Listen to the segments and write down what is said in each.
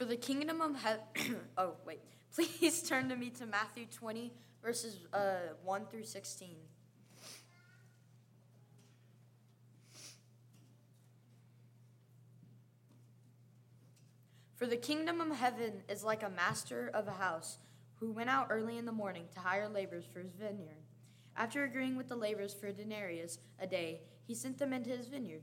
For the kingdom of heaven. oh, wait. Please turn to me to Matthew 20, verses uh, 1 through 16. For the kingdom of heaven is like a master of a house who went out early in the morning to hire laborers for his vineyard. After agreeing with the laborers for a denarius a day, he sent them into his vineyard.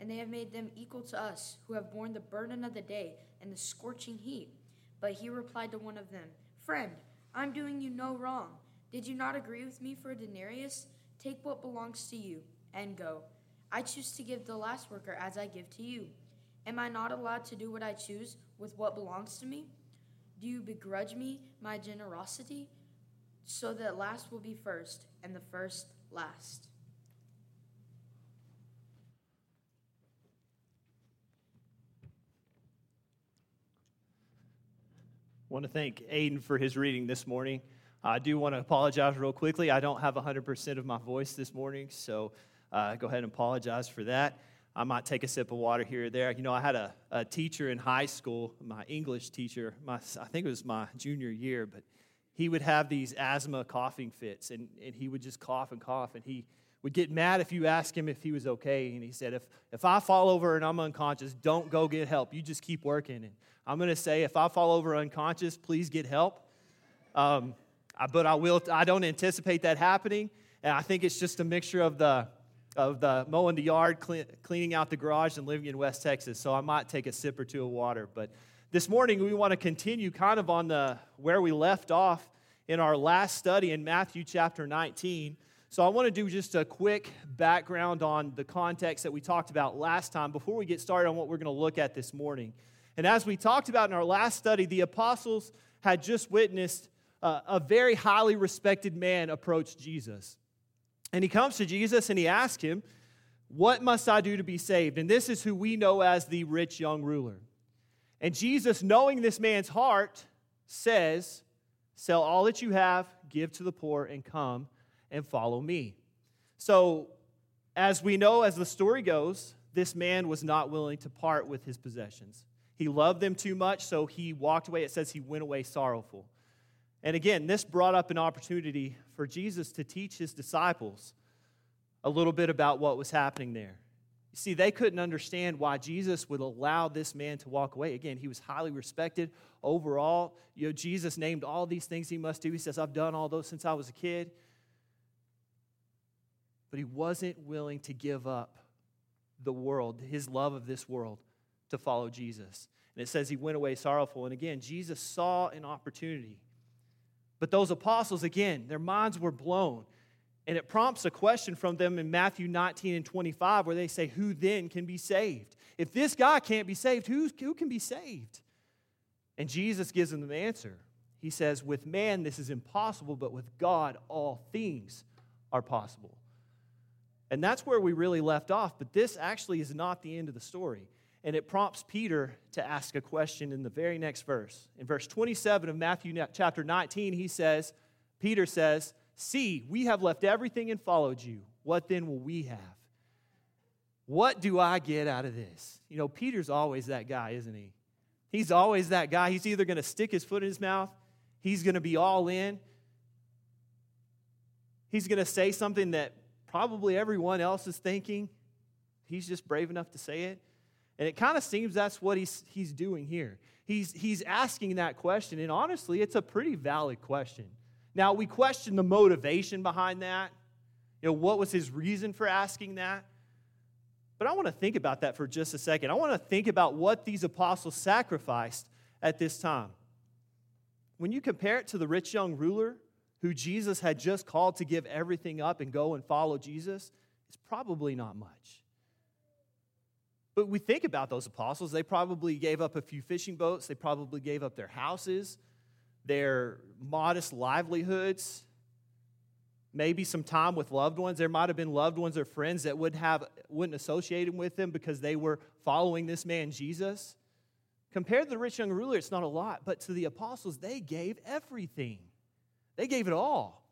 and they have made them equal to us, who have borne the burden of the day and the scorching heat. But he replied to one of them, Friend, I'm doing you no wrong. Did you not agree with me for a denarius? Take what belongs to you and go. I choose to give the last worker as I give to you. Am I not allowed to do what I choose with what belongs to me? Do you begrudge me my generosity? So that last will be first, and the first last. I want to thank Aiden for his reading this morning. I do want to apologize real quickly. I don't have 100% of my voice this morning, so uh, go ahead and apologize for that. I might take a sip of water here or there. You know, I had a, a teacher in high school, my English teacher, my, I think it was my junior year, but he would have these asthma coughing fits, and, and he would just cough and cough, and he would get mad if you asked him if he was okay. And he said, if, if I fall over and I'm unconscious, don't go get help. You just keep working. And I'm going to say, if I fall over unconscious, please get help. Um, I, but I will. I don't anticipate that happening. And I think it's just a mixture of the of the mowing the yard, clean, cleaning out the garage, and living in West Texas. So I might take a sip or two of water. But this morning we want to continue kind of on the where we left off in our last study in Matthew chapter 19. So, I want to do just a quick background on the context that we talked about last time before we get started on what we're going to look at this morning. And as we talked about in our last study, the apostles had just witnessed uh, a very highly respected man approach Jesus. And he comes to Jesus and he asks him, What must I do to be saved? And this is who we know as the rich young ruler. And Jesus, knowing this man's heart, says, Sell all that you have, give to the poor, and come and follow me. So, as we know, as the story goes, this man was not willing to part with his possessions. He loved them too much, so he walked away. It says he went away sorrowful. And again, this brought up an opportunity for Jesus to teach his disciples a little bit about what was happening there. You see, they couldn't understand why Jesus would allow this man to walk away. Again, he was highly respected overall. You know, Jesus named all these things he must do. He says, I've done all those since I was a kid but he wasn't willing to give up the world, his love of this world, to follow Jesus. And it says he went away sorrowful. And again, Jesus saw an opportunity. But those apostles, again, their minds were blown. And it prompts a question from them in Matthew 19 and 25 where they say, Who then can be saved? If this guy can't be saved, who, who can be saved? And Jesus gives them the answer. He says, With man, this is impossible, but with God, all things are possible. And that's where we really left off, but this actually is not the end of the story. And it prompts Peter to ask a question in the very next verse. In verse 27 of Matthew chapter 19, he says, Peter says, See, we have left everything and followed you. What then will we have? What do I get out of this? You know, Peter's always that guy, isn't he? He's always that guy. He's either going to stick his foot in his mouth, he's going to be all in, he's going to say something that probably everyone else is thinking. He's just brave enough to say it. And it kind of seems that's what he's, he's doing here. He's, he's asking that question, and honestly, it's a pretty valid question. Now, we question the motivation behind that. You know, what was his reason for asking that? But I want to think about that for just a second. I want to think about what these apostles sacrificed at this time. When you compare it to the rich young ruler who Jesus had just called to give everything up and go and follow Jesus, is probably not much. But we think about those apostles, they probably gave up a few fishing boats, they probably gave up their houses, their modest livelihoods, maybe some time with loved ones. There might have been loved ones or friends that wouldn't have wouldn't associate with them because they were following this man Jesus. Compared to the rich young ruler, it's not a lot, but to the apostles, they gave everything. They gave it all.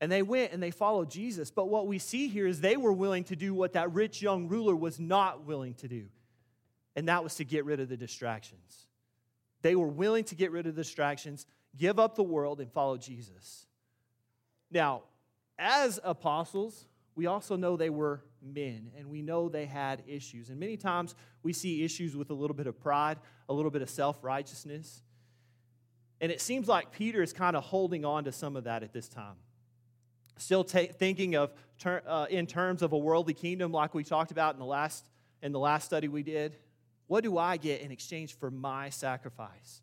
And they went and they followed Jesus. But what we see here is they were willing to do what that rich young ruler was not willing to do, and that was to get rid of the distractions. They were willing to get rid of the distractions, give up the world, and follow Jesus. Now, as apostles, we also know they were men and we know they had issues. And many times we see issues with a little bit of pride, a little bit of self righteousness. And it seems like Peter is kind of holding on to some of that at this time. Still ta- thinking of ter- uh, in terms of a worldly kingdom, like we talked about in the last in the last study we did. What do I get in exchange for my sacrifice?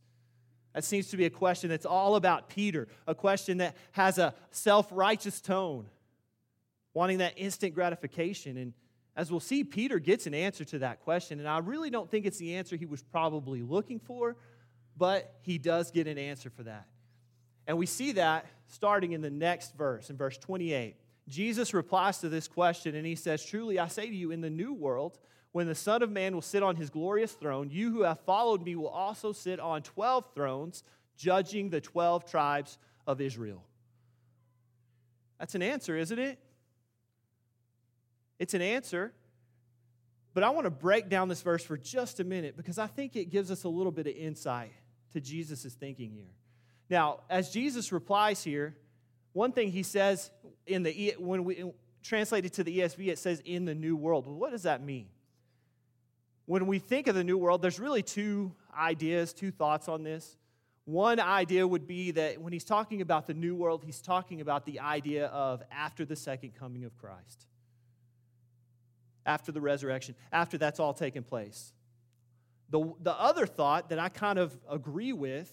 That seems to be a question that's all about Peter, a question that has a self righteous tone, wanting that instant gratification. And as we'll see, Peter gets an answer to that question. And I really don't think it's the answer he was probably looking for, but he does get an answer for that. And we see that starting in the next verse, in verse 28. Jesus replies to this question and he says, Truly I say to you, in the new world, when the Son of Man will sit on his glorious throne, you who have followed me will also sit on 12 thrones, judging the 12 tribes of Israel. That's an answer, isn't it? It's an answer. But I want to break down this verse for just a minute because I think it gives us a little bit of insight to Jesus' thinking here. Now, as Jesus replies here, one thing he says in the when we translate it to the ESV, it says in the new world. Well, what does that mean? when we think of the new world, there's really two ideas, two thoughts on this. One idea would be that when he's talking about the new world, he's talking about the idea of after the second coming of Christ, after the resurrection, after that's all taken place. The, the other thought that I kind of agree with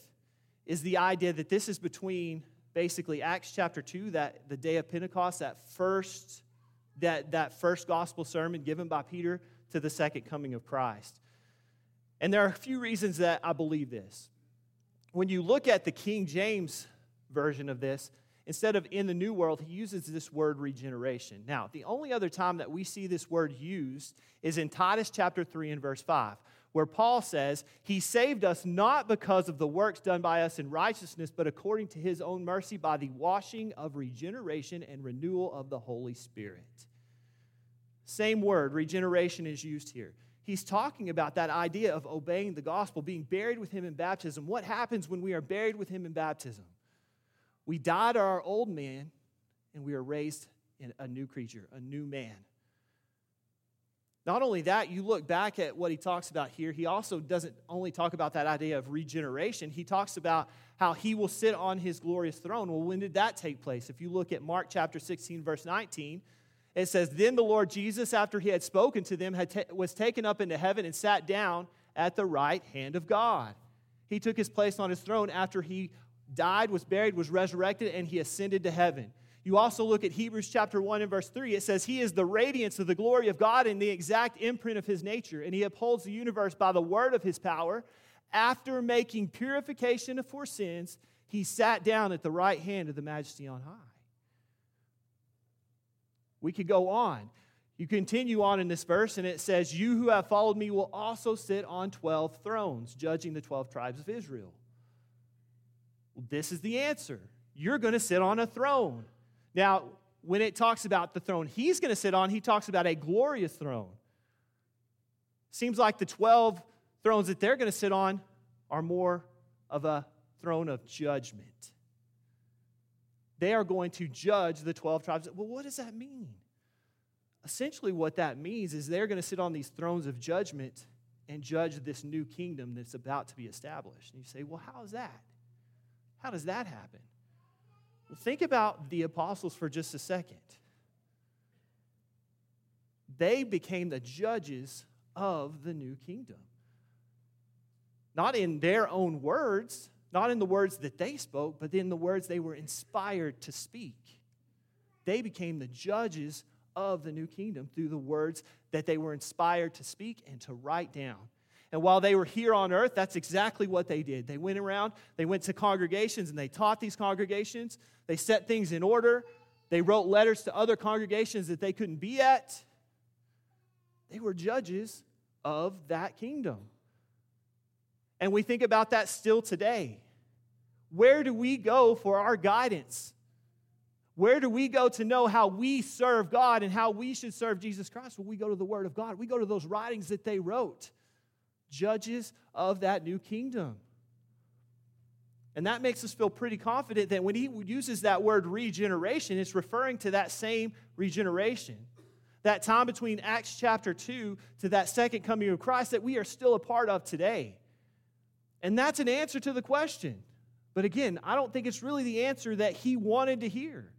is the idea that this is between basically Acts chapter 2, that the day of Pentecost, that first, that, that first gospel sermon given by Peter to the second coming of Christ. And there are a few reasons that I believe this. When you look at the King James version of this, instead of in the New World, he uses this word regeneration. Now, the only other time that we see this word used is in Titus chapter 3 and verse 5, where Paul says, He saved us not because of the works done by us in righteousness, but according to His own mercy by the washing of regeneration and renewal of the Holy Spirit. Same word, regeneration, is used here. He's talking about that idea of obeying the gospel, being buried with him in baptism. What happens when we are buried with him in baptism? We died our old man and we are raised in a new creature, a new man. Not only that, you look back at what he talks about here, he also doesn't only talk about that idea of regeneration, he talks about how he will sit on his glorious throne. Well, when did that take place? If you look at Mark chapter 16, verse 19, it says, Then the Lord Jesus, after he had spoken to them, had ta- was taken up into heaven and sat down at the right hand of God. He took his place on his throne after he died, was buried, was resurrected, and he ascended to heaven. You also look at Hebrews chapter 1 and verse 3. It says, He is the radiance of the glory of God and the exact imprint of his nature, and he upholds the universe by the word of his power. After making purification of for sins, he sat down at the right hand of the majesty on high. We could go on. You continue on in this verse, and it says, You who have followed me will also sit on 12 thrones, judging the 12 tribes of Israel. Well, this is the answer. You're going to sit on a throne. Now, when it talks about the throne he's going to sit on, he talks about a glorious throne. Seems like the 12 thrones that they're going to sit on are more of a throne of judgment. They are going to judge the 12 tribes. Well, what does that mean? Essentially, what that means is they're going to sit on these thrones of judgment and judge this new kingdom that's about to be established. And you say, well, how is that? How does that happen? Think about the apostles for just a second. They became the judges of the new kingdom. Not in their own words, not in the words that they spoke, but in the words they were inspired to speak. They became the judges of the new kingdom through the words that they were inspired to speak and to write down. And while they were here on earth, that's exactly what they did. They went around, they went to congregations, and they taught these congregations. They set things in order. They wrote letters to other congregations that they couldn't be at. They were judges of that kingdom. And we think about that still today. Where do we go for our guidance? Where do we go to know how we serve God and how we should serve Jesus Christ? Well, we go to the Word of God. We go to those writings that they wrote, judges of that new kingdom. And that makes us feel pretty confident that when he uses that word regeneration, it's referring to that same regeneration. That time between Acts chapter 2 to that second coming of Christ that we are still a part of today. And that's an answer to the question. But again, I don't think it's really the answer that he wanted to hear.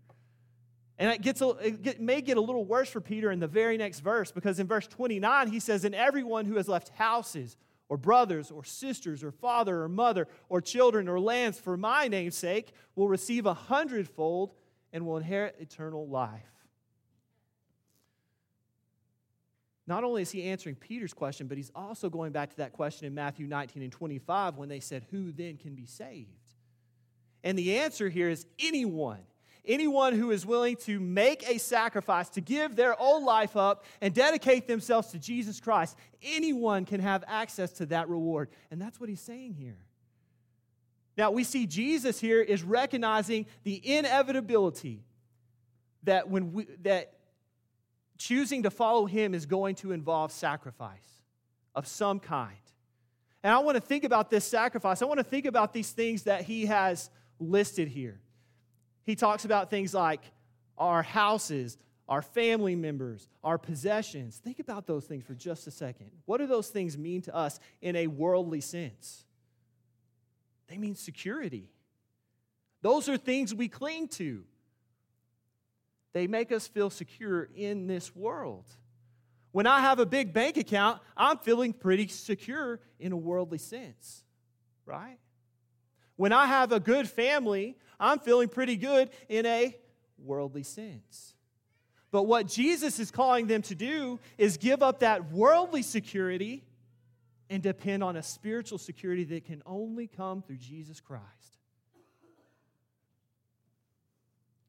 And it, gets a, it get, may get a little worse for Peter in the very next verse because in verse 29 he says, And everyone who has left houses or brothers or sisters or father or mother or children or lands for my name's sake will receive a hundredfold and will inherit eternal life. Not only is he answering Peter's question, but he's also going back to that question in Matthew 19 and 25 when they said, Who then can be saved? And the answer here is anyone anyone who is willing to make a sacrifice, to give their own life up and dedicate themselves to Jesus Christ, anyone can have access to that reward. And that's what he's saying here. Now, we see Jesus here is recognizing the inevitability that when we, that choosing to follow him is going to involve sacrifice of some kind. And I want to think about this sacrifice. I want to think about these things that he has listed here. He talks about things like our houses, our family members, our possessions. Think about those things for just a second. What do those things mean to us in a worldly sense? They mean security. Those are things we cling to. They make us feel secure in this world. When I have a big bank account, I'm feeling pretty secure in a worldly sense, right? When I have a good family, I'm feeling pretty good in a worldly sense. But what Jesus is calling them to do is give up that worldly security and depend on a spiritual security that can only come through Jesus Christ.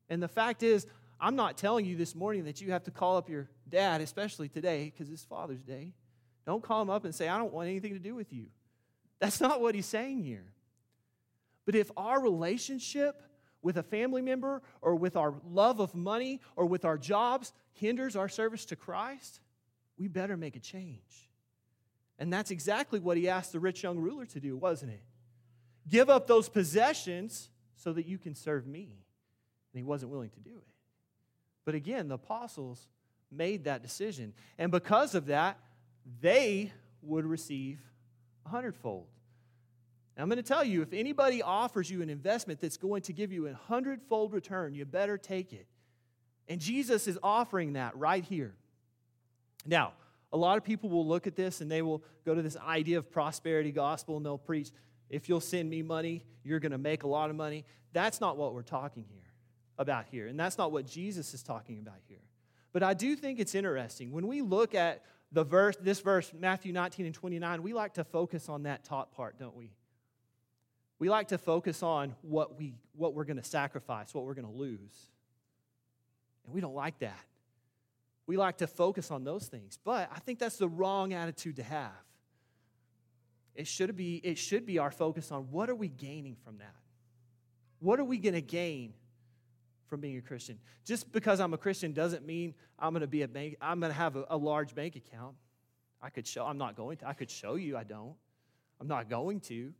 And the fact is, I'm not telling you this morning that you have to call up your dad, especially today, because it's Father's Day. Don't call him up and say, I don't want anything to do with you. That's not what he's saying here. But if our relationship with a family member or with our love of money or with our jobs hinders our service to Christ, we better make a change. And that's exactly what he asked the rich young ruler to do, wasn't it? Give up those possessions so that you can serve me. And he wasn't willing to do it. But again, the apostles made that decision. And because of that, they would receive a hundredfold. I'm going to tell you if anybody offers you an investment that's going to give you a hundredfold return, you better take it. And Jesus is offering that right here. Now, a lot of people will look at this and they will go to this idea of prosperity gospel and they'll preach, if you'll send me money, you're going to make a lot of money. That's not what we're talking here about here. And that's not what Jesus is talking about here. But I do think it's interesting. When we look at the verse, this verse, Matthew 19 and 29, we like to focus on that top part, don't we? We like to focus on what, we, what we're going to sacrifice, what we're going to lose. And we don't like that. We like to focus on those things. But I think that's the wrong attitude to have. It should be, it should be our focus on what are we gaining from that? What are we going to gain from being a Christian? Just because I'm a Christian doesn't mean I'm going to be a bank, I'm going to have a, a large bank account. I could show, I'm not going to. I could show you I don't. I'm not going to.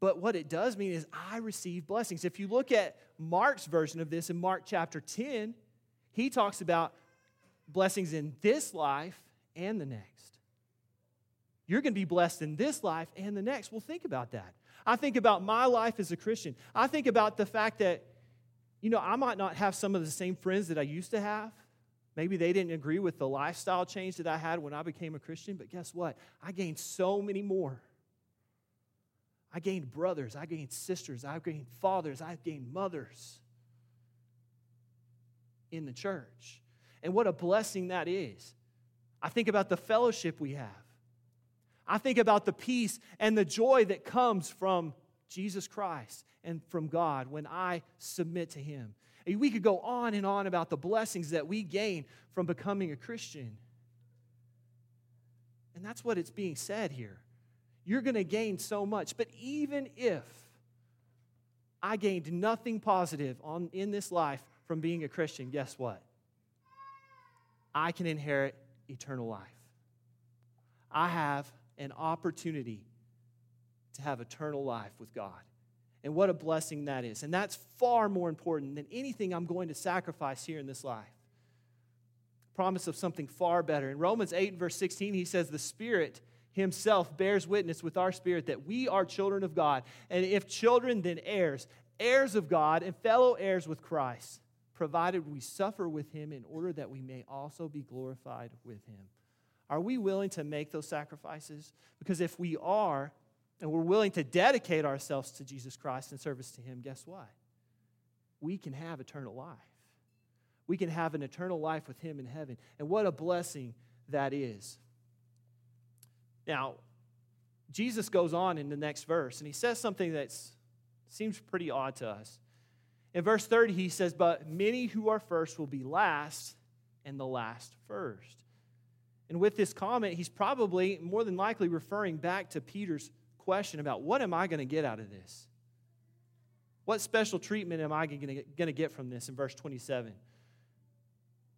But what it does mean is I receive blessings. If you look at Mark's version of this in Mark chapter 10, he talks about blessings in this life and the next. You're going to be blessed in this life and the next. Well, think about that. I think about my life as a Christian. I think about the fact that, you know, I might not have some of the same friends that I used to have. Maybe they didn't agree with the lifestyle change that I had when I became a Christian, but guess what? I gained so many more. I gained brothers, I gained sisters, I gained fathers, I gained mothers in the church. And what a blessing that is. I think about the fellowship we have. I think about the peace and the joy that comes from Jesus Christ and from God when I submit to Him. And we could go on and on about the blessings that we gain from becoming a Christian. And that's what it's being said here. You're going to gain so much. But even if I gained nothing positive on, in this life from being a Christian, guess what? I can inherit eternal life. I have an opportunity to have eternal life with God. And what a blessing that is. And that's far more important than anything I'm going to sacrifice here in this life. Promise of something far better. In Romans 8 and verse 16, he says, The Spirit himself bears witness with our spirit that we are children of God. And if children, then heirs, heirs of God and fellow heirs with Christ, provided we suffer with him in order that we may also be glorified with him. Are we willing to make those sacrifices? Because if we are, and we're willing to dedicate ourselves to Jesus Christ in service to Him, guess what? We can have eternal life. We can have an eternal life with Him in heaven. And what a blessing that is. Now, Jesus goes on in the next verse, and he says something that seems pretty odd to us. In verse 30, he says, But many who are first will be last, and the last first. And with this comment, he's probably more than likely referring back to Peter's question about what am I going to get out of this? What special treatment am I going to get from this in verse 27?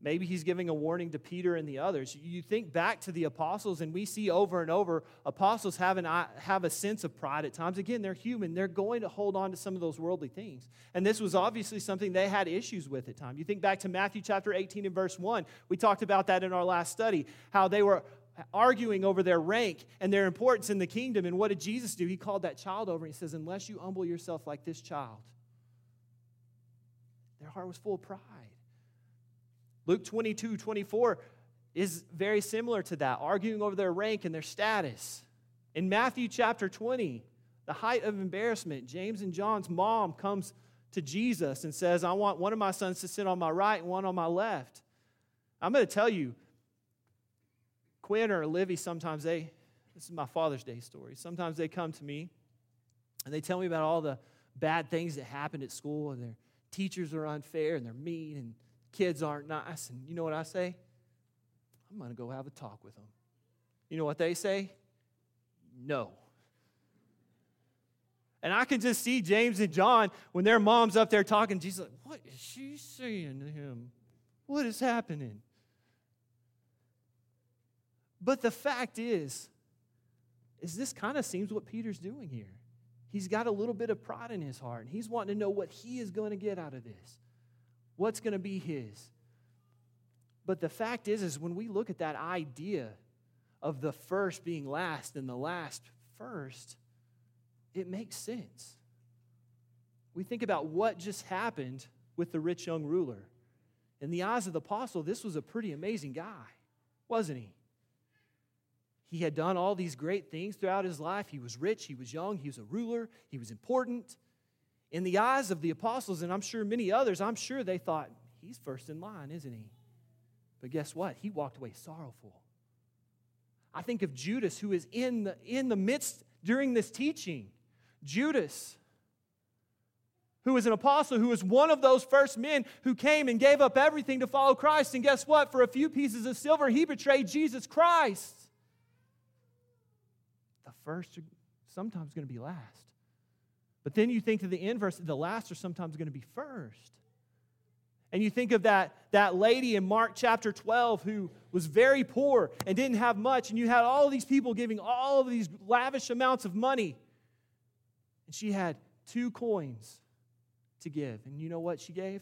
Maybe he's giving a warning to Peter and the others. You think back to the apostles, and we see over and over apostles have, an, uh, have a sense of pride at times. Again, they're human. They're going to hold on to some of those worldly things. And this was obviously something they had issues with at times. You think back to Matthew chapter 18 and verse 1. We talked about that in our last study, how they were arguing over their rank and their importance in the kingdom. And what did Jesus do? He called that child over and he says, Unless you humble yourself like this child, their heart was full of pride. Luke 22 24 is very similar to that, arguing over their rank and their status. In Matthew chapter 20, the height of embarrassment, James and John's mom comes to Jesus and says, I want one of my sons to sit on my right and one on my left. I'm going to tell you, Quinn or Livy, sometimes they, this is my Father's Day story, sometimes they come to me and they tell me about all the bad things that happened at school and their teachers are unfair and they're mean and kids aren't nice. And you know what I say? I'm going to go have a talk with them. You know what they say? No. And I can just see James and John when their mom's up there talking. Jesus, like, what is she saying to him? What is happening? But the fact is, is this kind of seems what Peter's doing here. He's got a little bit of pride in his heart, and he's wanting to know what he is going to get out of this. What's going to be his? But the fact is, is when we look at that idea of the first being last and the last first, it makes sense. We think about what just happened with the rich young ruler. In the eyes of the apostle, this was a pretty amazing guy, wasn't he? He had done all these great things throughout his life. He was rich, he was young, he was a ruler, he was important. In the eyes of the apostles, and I'm sure many others, I'm sure they thought, he's first in line, isn't he? But guess what? He walked away sorrowful. I think of Judas, who is in the, in the midst during this teaching. Judas, who was an apostle, who was one of those first men who came and gave up everything to follow Christ. And guess what? For a few pieces of silver, he betrayed Jesus Christ The first sometimes going to be last. But then you think to the inverse, the last are sometimes going to be first. And you think of that, that lady in Mark chapter 12 who was very poor and didn't have much, and you had all these people giving all of these lavish amounts of money. And she had two coins to give. And you know what she gave?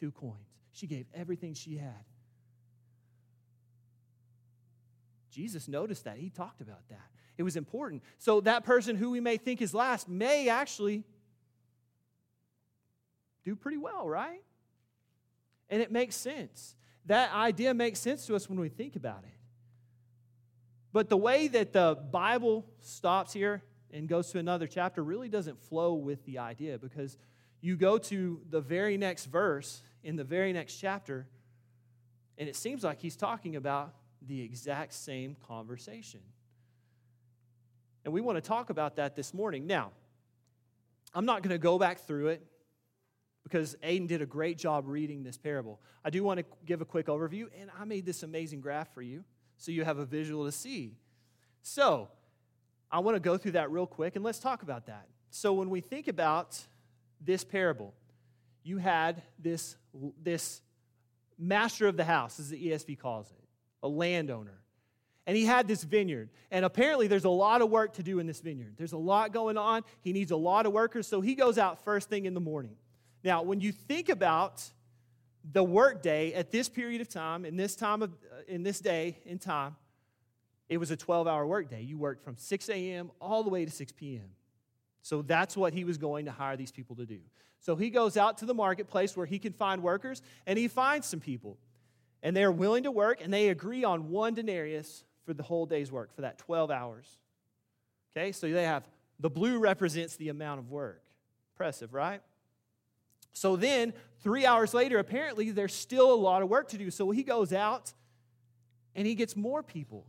Two coins. She gave everything she had. Jesus noticed that. He talked about that. It was important. So that person who we may think is last may actually do pretty well, right? And it makes sense. That idea makes sense to us when we think about it. But the way that the Bible stops here and goes to another chapter really doesn't flow with the idea because you go to the very next verse in the very next chapter, and it seems like he's talking about the exact same conversation. And we want to talk about that this morning. Now, I'm not going to go back through it because Aiden did a great job reading this parable. I do want to give a quick overview, and I made this amazing graph for you so you have a visual to see. So, I want to go through that real quick, and let's talk about that. So, when we think about this parable, you had this, this master of the house, as the ESV calls it, a landowner. And he had this vineyard. And apparently, there's a lot of work to do in this vineyard. There's a lot going on. He needs a lot of workers. So he goes out first thing in the morning. Now, when you think about the workday at this period of time, in this time of, uh, in this day in time, it was a 12 hour workday. You worked from 6 a.m. all the way to 6 p.m. So that's what he was going to hire these people to do. So he goes out to the marketplace where he can find workers, and he finds some people. And they're willing to work, and they agree on one denarius for the whole day's work, for that 12 hours. Okay, so they have the blue represents the amount of work. Impressive, right? So then, three hours later, apparently there's still a lot of work to do. So he goes out and he gets more people.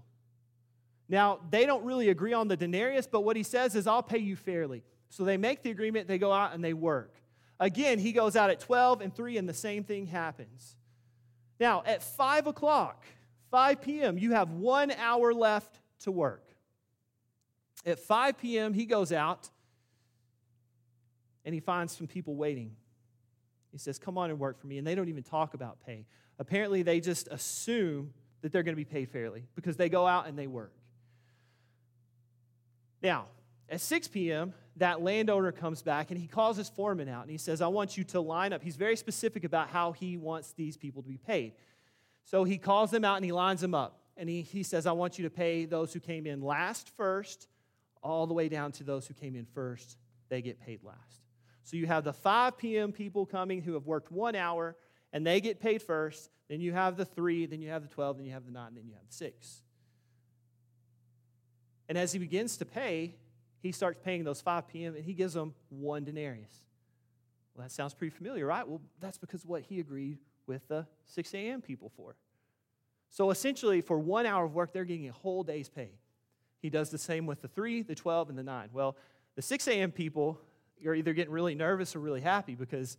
Now, they don't really agree on the denarius, but what he says is, I'll pay you fairly. So they make the agreement, they go out and they work. Again, he goes out at 12 and 3, and the same thing happens. Now, at 5 o'clock, 5 p.m., you have one hour left to work. At 5 p.m., he goes out and he finds some people waiting. He says, Come on and work for me. And they don't even talk about pay. Apparently, they just assume that they're going to be paid fairly because they go out and they work. Now, at 6 p.m., that landowner comes back and he calls his foreman out and he says, I want you to line up. He's very specific about how he wants these people to be paid. So he calls them out and he lines them up. And he, he says, I want you to pay those who came in last first, all the way down to those who came in first. They get paid last. So you have the 5 p.m. people coming who have worked one hour and they get paid first. Then you have the 3, then you have the 12, then you have the 9, then you have the 6. And as he begins to pay, he starts paying those 5 p.m. and he gives them one denarius. Well, that sounds pretty familiar, right? Well, that's because what he agreed with the 6 a.m. people for. So essentially, for one hour of work, they're getting a whole day's pay. He does the same with the 3, the 12, and the 9. Well, the 6 a.m. people are either getting really nervous or really happy because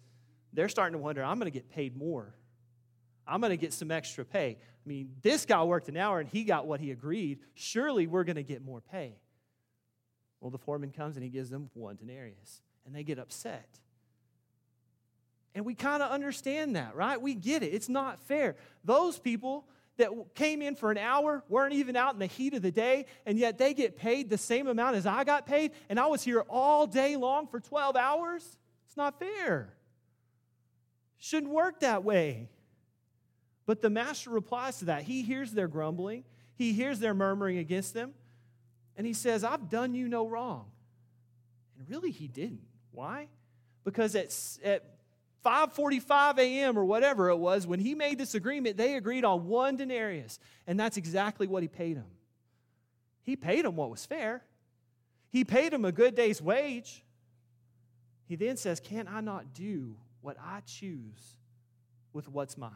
they're starting to wonder, I'm going to get paid more. I'm going to get some extra pay. I mean, this guy worked an hour and he got what he agreed. Surely we're going to get more pay. Well, the foreman comes and he gives them one denarius, and they get upset. And we kind of understand that, right? We get it. It's not fair. Those people that came in for an hour weren't even out in the heat of the day, and yet they get paid the same amount as I got paid, and I was here all day long for 12 hours. It's not fair. Shouldn't work that way. But the master replies to that. He hears their grumbling, he hears their murmuring against them, and he says, I've done you no wrong. And really, he didn't. Why? Because at, at 5:45 a.m. or whatever it was when he made this agreement they agreed on one denarius and that's exactly what he paid him he paid him what was fair he paid him a good day's wage he then says can i not do what i choose with what's mine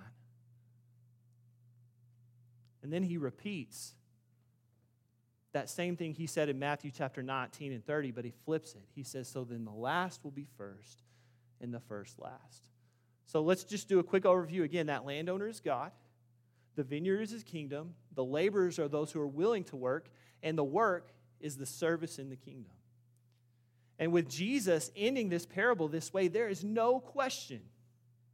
and then he repeats that same thing he said in Matthew chapter 19 and 30, but he flips it. He says, So then the last will be first, and the first last. So let's just do a quick overview again. That landowner is God, the vineyard is his kingdom, the laborers are those who are willing to work, and the work is the service in the kingdom. And with Jesus ending this parable this way, there is no question.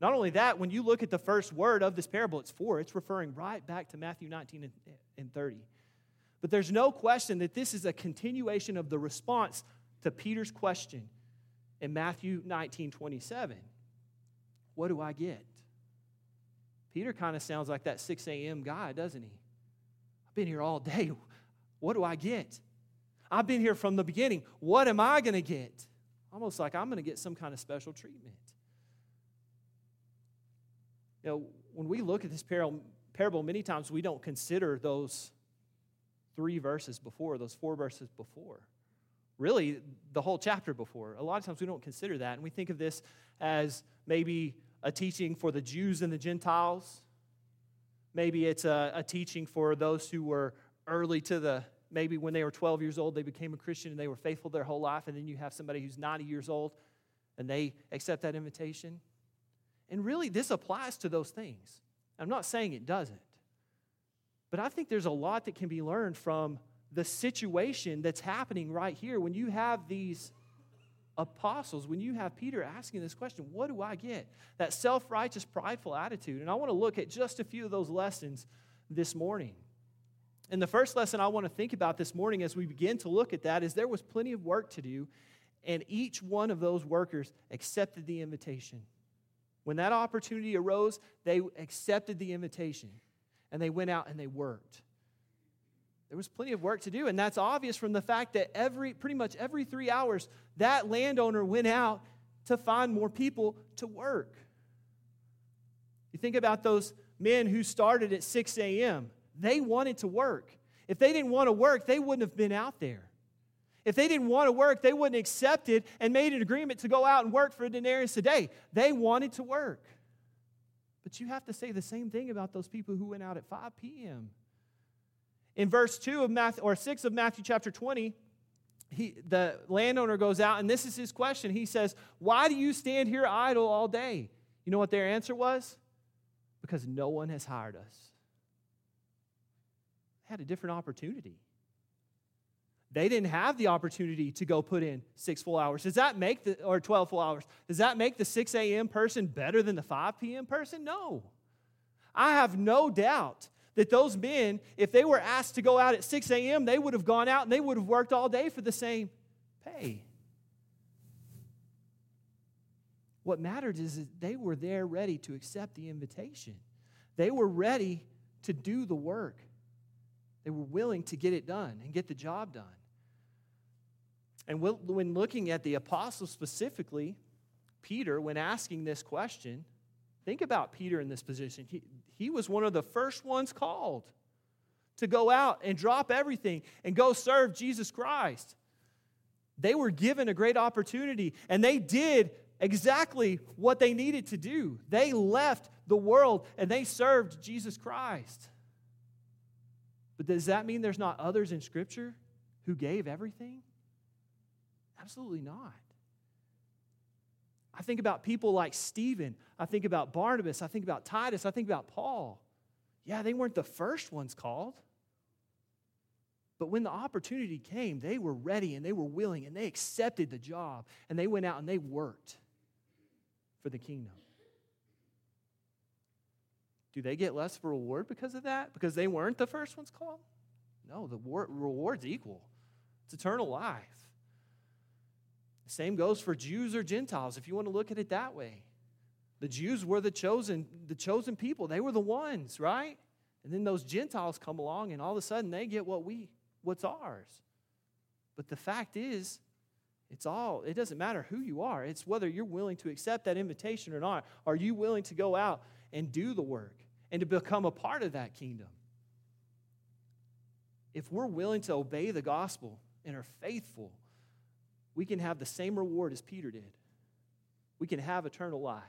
Not only that, when you look at the first word of this parable, it's for, it's referring right back to Matthew 19 and 30. But there's no question that this is a continuation of the response to Peter's question in Matthew 19 27. What do I get? Peter kind of sounds like that 6 a.m. guy, doesn't he? I've been here all day. What do I get? I've been here from the beginning. What am I going to get? Almost like I'm going to get some kind of special treatment. You know, when we look at this parable, many times we don't consider those three verses before, those four verses before. Really, the whole chapter before. A lot of times we don't consider that, and we think of this as maybe a teaching for the Jews and the Gentiles. Maybe it's a, a teaching for those who were early to the maybe when they were 12 years old, they became a Christian and they were faithful their whole life. And then you have somebody who's 90 years old and they accept that invitation. And really, this applies to those things. I'm not saying it doesn't, but I think there's a lot that can be learned from the situation that's happening right here when you have these apostles, when you have Peter asking this question, what do I get? That self righteous, prideful attitude. And I want to look at just a few of those lessons this morning. And the first lesson I want to think about this morning as we begin to look at that is there was plenty of work to do, and each one of those workers accepted the invitation. When that opportunity arose, they accepted the invitation and they went out and they worked. There was plenty of work to do, and that's obvious from the fact that every pretty much every three hours, that landowner went out to find more people to work. You think about those men who started at 6 a.m. They wanted to work. If they didn't want to work, they wouldn't have been out there. If they didn't want to work, they wouldn't have accepted and made an agreement to go out and work for a denarius a day. They wanted to work. But you have to say the same thing about those people who went out at 5 p.m. In verse 2 of Matthew or 6 of Matthew chapter 20, he, the landowner goes out, and this is his question. He says, Why do you stand here idle all day? You know what their answer was? Because no one has hired us They had a different opportunity. They didn't have the opportunity to go put in six full hours. Does that make the, or 12 full hours, does that make the 6 a.m. person better than the 5 p.m. person? No. I have no doubt that those men, if they were asked to go out at 6 a.m., they would have gone out and they would have worked all day for the same pay. What mattered is that they were there ready to accept the invitation. They were ready to do the work. They were willing to get it done and get the job done. And when looking at the apostles specifically, Peter, when asking this question, think about Peter in this position. He, he was one of the first ones called to go out and drop everything and go serve Jesus Christ. They were given a great opportunity and they did exactly what they needed to do. They left the world and they served Jesus Christ. But does that mean there's not others in Scripture who gave everything? Absolutely not. I think about people like Stephen. I think about Barnabas. I think about Titus. I think about Paul. Yeah, they weren't the first ones called. But when the opportunity came, they were ready and they were willing and they accepted the job and they went out and they worked for the kingdom. Do they get less of a reward because of that? Because they weren't the first ones called? No, the reward's equal. It's eternal life. Same goes for Jews or Gentiles, if you want to look at it that way. The Jews were the chosen, the chosen people. They were the ones, right? And then those Gentiles come along and all of a sudden they get what we what's ours. But the fact is, it's all, it doesn't matter who you are. It's whether you're willing to accept that invitation or not. Are you willing to go out and do the work and to become a part of that kingdom. If we're willing to obey the gospel and are faithful, we can have the same reward as Peter did. We can have eternal life.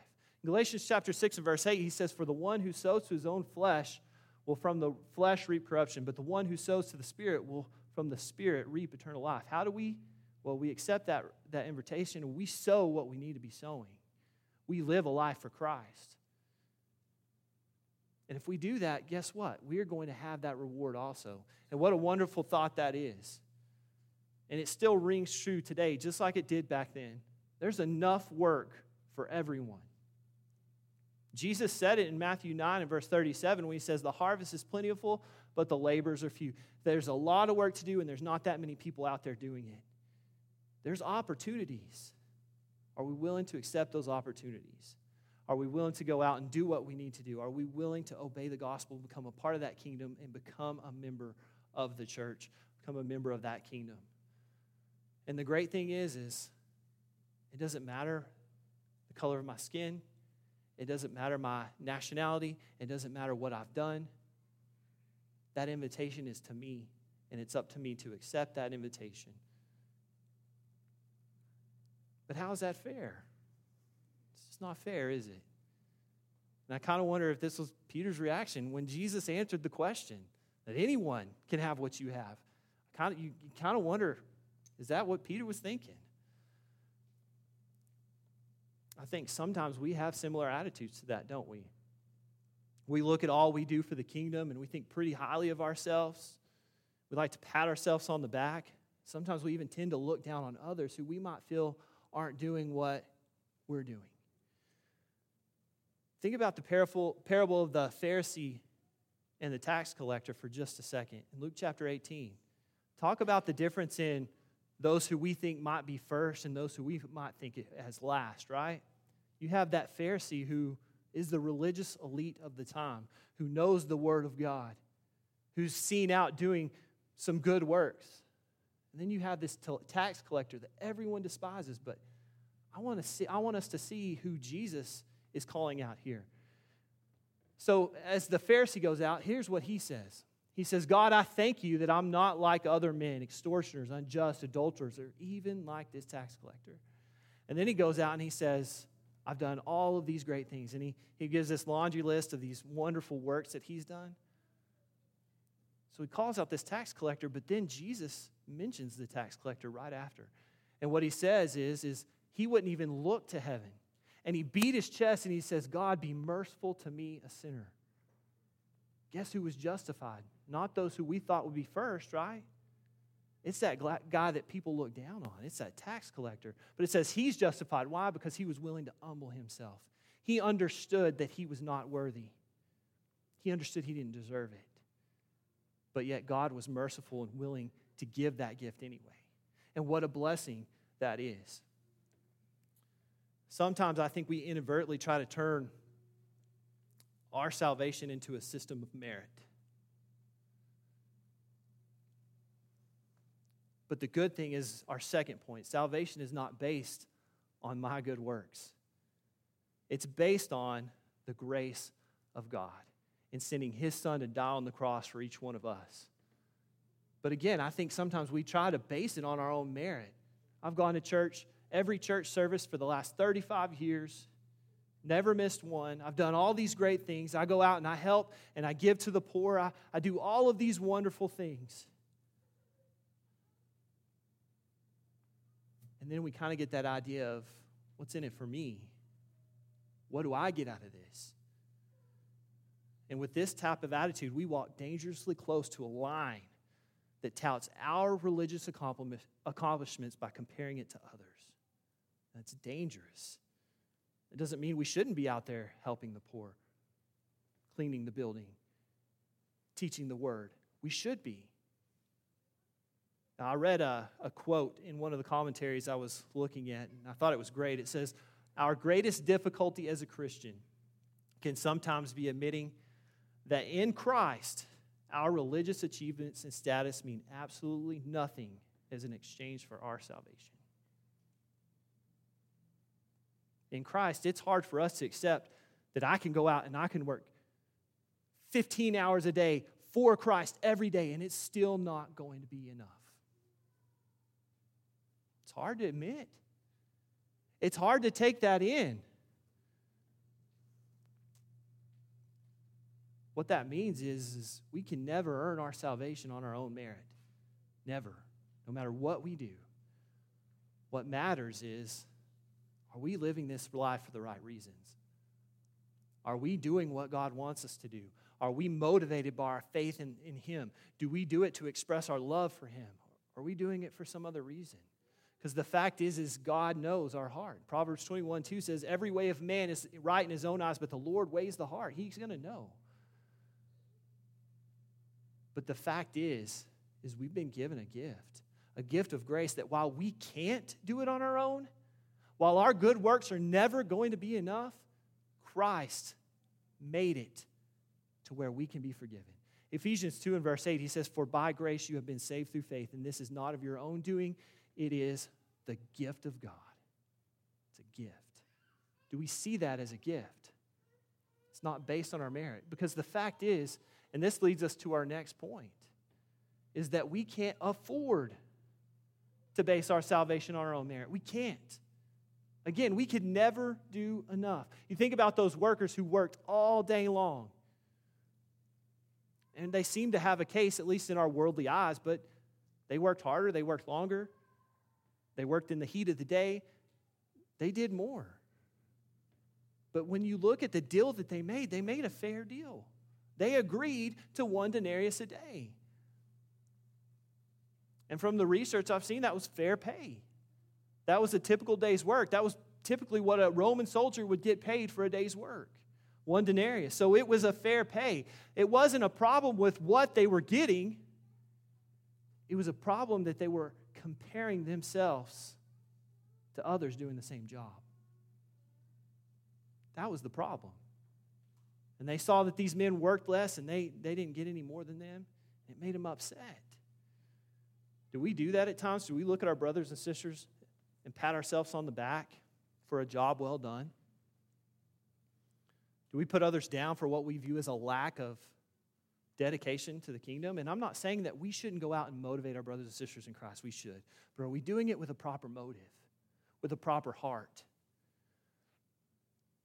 In Galatians chapter 6 and verse 8, he says, For the one who sows to his own flesh will from the flesh reap corruption, but the one who sows to the Spirit will from the Spirit reap eternal life. How do we? Well, we accept that, that invitation and we sow what we need to be sowing. We live a life for Christ. And if we do that, guess what? We are going to have that reward also. And what a wonderful thought that is. And it still rings true today, just like it did back then. There's enough work for everyone. Jesus said it in Matthew 9 and verse 37 when he says, The harvest is plentiful, but the laborers are few. There's a lot of work to do, and there's not that many people out there doing it. There's opportunities. Are we willing to accept those opportunities? Are we willing to go out and do what we need to do? Are we willing to obey the gospel, become a part of that kingdom, and become a member of the church, become a member of that kingdom? And the great thing is, is it doesn't matter the color of my skin. It doesn't matter my nationality. It doesn't matter what I've done. That invitation is to me, and it's up to me to accept that invitation. But how is that fair? It's just not fair, is it? And I kind of wonder if this was Peter's reaction when Jesus answered the question that anyone can have what you have. Kind of, you, you kind of wonder, is that what Peter was thinking? I think sometimes we have similar attitudes to that, don't we? We look at all we do for the kingdom and we think pretty highly of ourselves. We like to pat ourselves on the back. Sometimes we even tend to look down on others who we might feel aren't doing what we're doing. Think about the parable of the Pharisee and the tax collector for just a second. In Luke chapter 18, talk about the difference in those who we think might be first and those who we might think as last, right? You have that Pharisee who is the religious elite of the time, who knows the Word of God, who's seen out doing some good works. And then you have this tax collector that everyone despises, but I want to see I want us to see who Jesus is calling out here. So as the Pharisee goes out, here's what he says. He says, God, I thank you that I'm not like other men, extortioners, unjust, adulterers, or even like this tax collector. And then he goes out and he says, I've done all of these great things. And he, he gives this laundry list of these wonderful works that he's done. So he calls out this tax collector, but then Jesus mentions the tax collector right after. And what he says is, is he wouldn't even look to heaven. And he beat his chest and he says, God, be merciful to me, a sinner. Guess who was justified? Not those who we thought would be first, right? It's that guy that people look down on. It's that tax collector. But it says he's justified. Why? Because he was willing to humble himself. He understood that he was not worthy, he understood he didn't deserve it. But yet God was merciful and willing to give that gift anyway. And what a blessing that is. Sometimes I think we inadvertently try to turn our salvation into a system of merit. But the good thing is our second point salvation is not based on my good works, it's based on the grace of God in sending his son to die on the cross for each one of us. But again, I think sometimes we try to base it on our own merit. I've gone to church, every church service for the last 35 years, never missed one. I've done all these great things. I go out and I help and I give to the poor. I, I do all of these wonderful things. And then we kind of get that idea of what's in it for me? What do I get out of this? And with this type of attitude, we walk dangerously close to a line that touts our religious accomplishments by comparing it to others. That's dangerous. It doesn't mean we shouldn't be out there helping the poor, cleaning the building, teaching the word. We should be. I read a, a quote in one of the commentaries I was looking at, and I thought it was great. It says, Our greatest difficulty as a Christian can sometimes be admitting that in Christ, our religious achievements and status mean absolutely nothing as an exchange for our salvation. In Christ, it's hard for us to accept that I can go out and I can work 15 hours a day for Christ every day, and it's still not going to be enough. It's hard to admit. It's hard to take that in. What that means is, is we can never earn our salvation on our own merit. Never. No matter what we do. What matters is are we living this life for the right reasons? Are we doing what God wants us to do? Are we motivated by our faith in, in Him? Do we do it to express our love for Him? Are we doing it for some other reason? Because the fact is, is God knows our heart. Proverbs 21, 2 says, Every way of man is right in his own eyes, but the Lord weighs the heart. He's going to know. But the fact is, is we've been given a gift, a gift of grace that while we can't do it on our own, while our good works are never going to be enough, Christ made it to where we can be forgiven. Ephesians 2 and verse 8, he says, For by grace you have been saved through faith, and this is not of your own doing, it is the gift of God. It's a gift. Do we see that as a gift? It's not based on our merit. Because the fact is, and this leads us to our next point, is that we can't afford to base our salvation on our own merit. We can't. Again, we could never do enough. You think about those workers who worked all day long. And they seem to have a case, at least in our worldly eyes, but they worked harder, they worked longer, they worked in the heat of the day, they did more. But when you look at the deal that they made, they made a fair deal. They agreed to one denarius a day. And from the research I've seen, that was fair pay. That was a typical day's work. That was typically what a Roman soldier would get paid for a day's work one denarius. So it was a fair pay. It wasn't a problem with what they were getting, it was a problem that they were comparing themselves to others doing the same job. That was the problem. And they saw that these men worked less and they, they didn't get any more than them. It made them upset. Do we do that at times? Do we look at our brothers and sisters and pat ourselves on the back for a job well done? Do we put others down for what we view as a lack of dedication to the kingdom? And I'm not saying that we shouldn't go out and motivate our brothers and sisters in Christ. We should. But are we doing it with a proper motive, with a proper heart?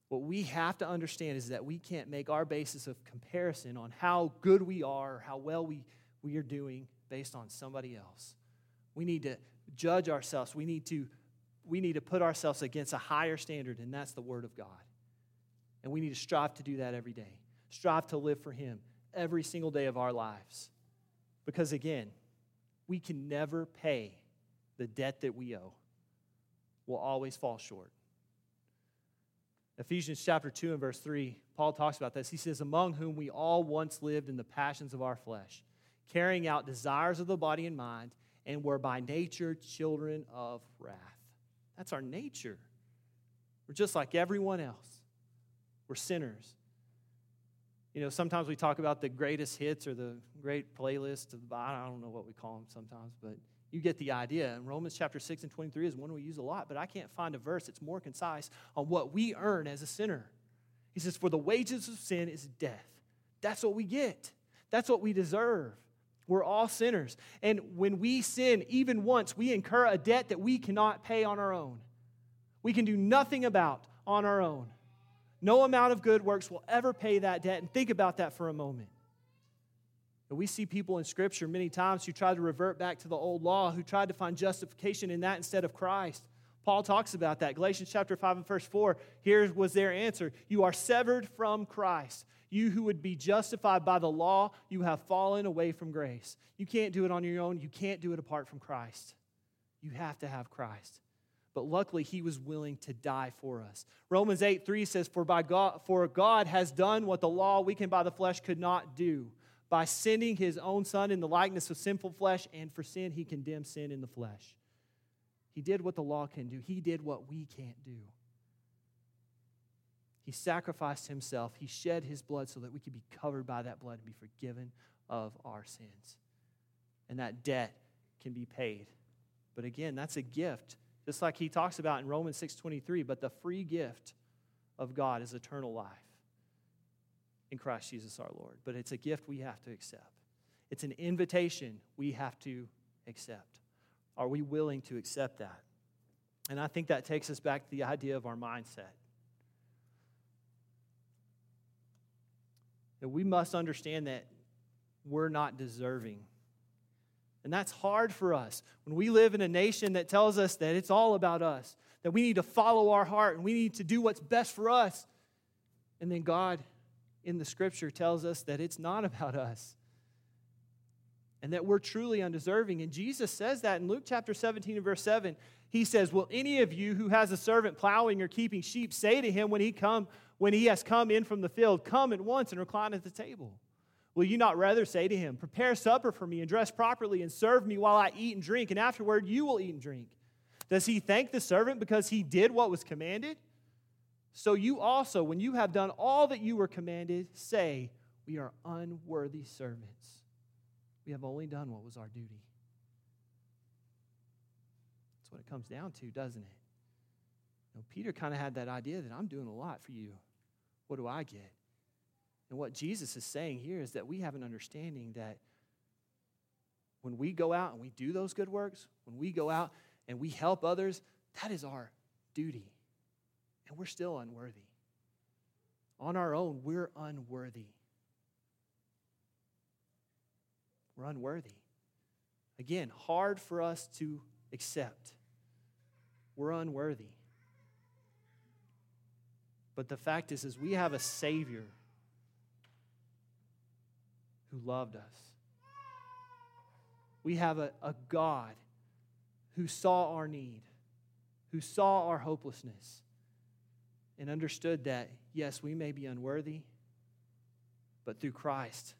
What we have to understand is that we can't make our basis of comparison on how good we are, how well we, we are doing based on somebody else. We need to judge ourselves. We need to, we need to put ourselves against a higher standard, and that's the Word of God. And we need to strive to do that every day. Strive to live for Him every single day of our lives. Because again, we can never pay the debt that we owe. We'll always fall short. Ephesians chapter 2 and verse 3, Paul talks about this. He says, Among whom we all once lived in the passions of our flesh, carrying out desires of the body and mind, and were by nature children of wrath. That's our nature. We're just like everyone else, we're sinners. You know, sometimes we talk about the greatest hits or the great playlist of the I don't know what we call them sometimes, but you get the idea. And Romans chapter 6 and 23 is one we use a lot, but I can't find a verse that's more concise on what we earn as a sinner. He says, For the wages of sin is death. That's what we get, that's what we deserve. We're all sinners. And when we sin, even once, we incur a debt that we cannot pay on our own. We can do nothing about on our own. No amount of good works will ever pay that debt. And think about that for a moment. And we see people in Scripture many times who try to revert back to the old law, who tried to find justification in that instead of Christ. Paul talks about that. Galatians chapter 5 and verse 4, here was their answer You are severed from Christ. You who would be justified by the law, you have fallen away from grace. You can't do it on your own. You can't do it apart from Christ. You have to have Christ. But luckily, he was willing to die for us. Romans 8 3 says, For, by God, for God has done what the law, weakened by the flesh, could not do by sending his own son in the likeness of sinful flesh, and for sin, he condemned sin in the flesh. He did what the law can do, he did what we can't do. He sacrificed himself, he shed his blood so that we could be covered by that blood and be forgiven of our sins. And that debt can be paid. But again, that's a gift, just like he talks about in Romans 6:23, but the free gift of God is eternal life in Christ Jesus our Lord. But it's a gift we have to accept, it's an invitation we have to accept. Are we willing to accept that? And I think that takes us back to the idea of our mindset. That we must understand that we're not deserving. And that's hard for us. When we live in a nation that tells us that it's all about us, that we need to follow our heart and we need to do what's best for us. And then God in the scripture tells us that it's not about us and that we're truly undeserving. And Jesus says that in Luke chapter 17 and verse 7. He says, Will any of you who has a servant plowing or keeping sheep say to him when he come when he has come in from the field, Come at once and recline at the table? Will you not rather say to him, Prepare supper for me and dress properly and serve me while I eat and drink, and afterward you will eat and drink? Does he thank the servant because he did what was commanded? So you also, when you have done all that you were commanded, say, We are unworthy servants. We have only done what was our duty. That's what it comes down to, doesn't it? You know, Peter kind of had that idea that I'm doing a lot for you. What do I get? And what Jesus is saying here is that we have an understanding that when we go out and we do those good works, when we go out and we help others, that is our duty. And we're still unworthy. On our own, we're unworthy. We're unworthy. Again, hard for us to accept. We're unworthy. But the fact is, is we have a Savior who loved us. We have a, a God who saw our need, who saw our hopelessness, and understood that, yes, we may be unworthy, but through Christ,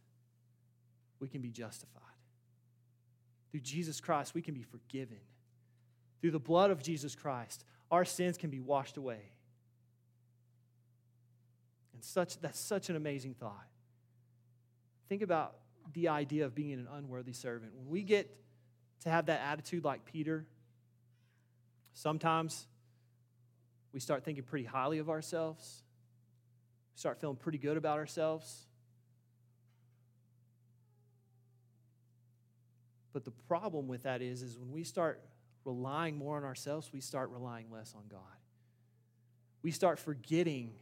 we can be justified. Through Jesus Christ, we can be forgiven. Through the blood of Jesus Christ, our sins can be washed away. And such, that's such an amazing thought. Think about the idea of being an unworthy servant. When we get to have that attitude like Peter, sometimes we start thinking pretty highly of ourselves, start feeling pretty good about ourselves. But the problem with that is, is when we start relying more on ourselves, we start relying less on God. We start forgetting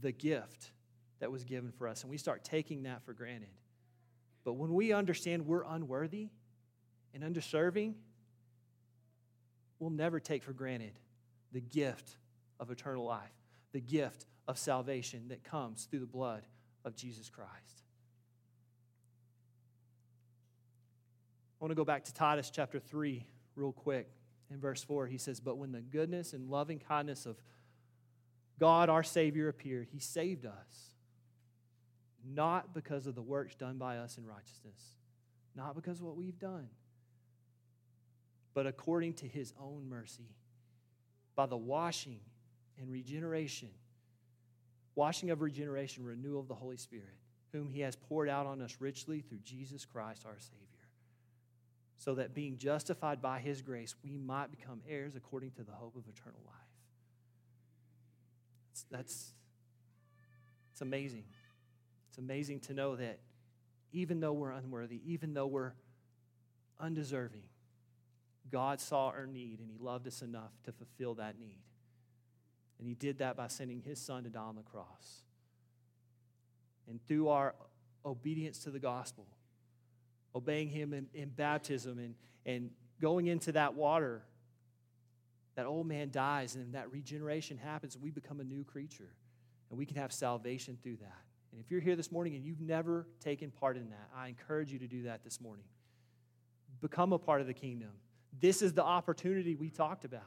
the gift that was given for us, and we start taking that for granted. But when we understand we're unworthy and undeserving, we'll never take for granted the gift of eternal life, the gift of salvation that comes through the blood of Jesus Christ. I want to go back to Titus chapter 3 real quick. In verse 4, he says, But when the goodness and loving kindness of God our Savior appeared, he saved us, not because of the works done by us in righteousness, not because of what we've done, but according to his own mercy, by the washing and regeneration, washing of regeneration, renewal of the Holy Spirit, whom he has poured out on us richly through Jesus Christ our Savior so that being justified by his grace, we might become heirs according to the hope of eternal life. That's, that's it's amazing. Amazing to know that even though we're unworthy, even though we're undeserving, God saw our need and he loved us enough to fulfill that need. And he did that by sending his son to die on the cross. And through our obedience to the gospel, obeying him in, in baptism and, and going into that water, that old man dies and that regeneration happens we become a new creature. And we can have salvation through that. And if you're here this morning and you've never taken part in that, I encourage you to do that this morning. Become a part of the kingdom. This is the opportunity we talked about.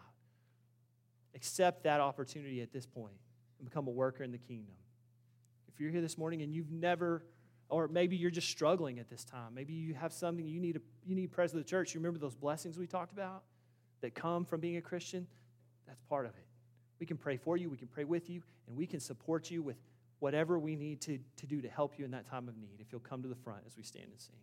Accept that opportunity at this point and become a worker in the kingdom. If you're here this morning and you've never or maybe you're just struggling at this time. Maybe you have something you need, a, you need presence of the church. You remember those blessings we talked about that come from being a Christian? That's part of it. We can pray for you, we can pray with you, and we can support you with whatever we need to, to do to help you in that time of need if you'll come to the front as we stand and sing.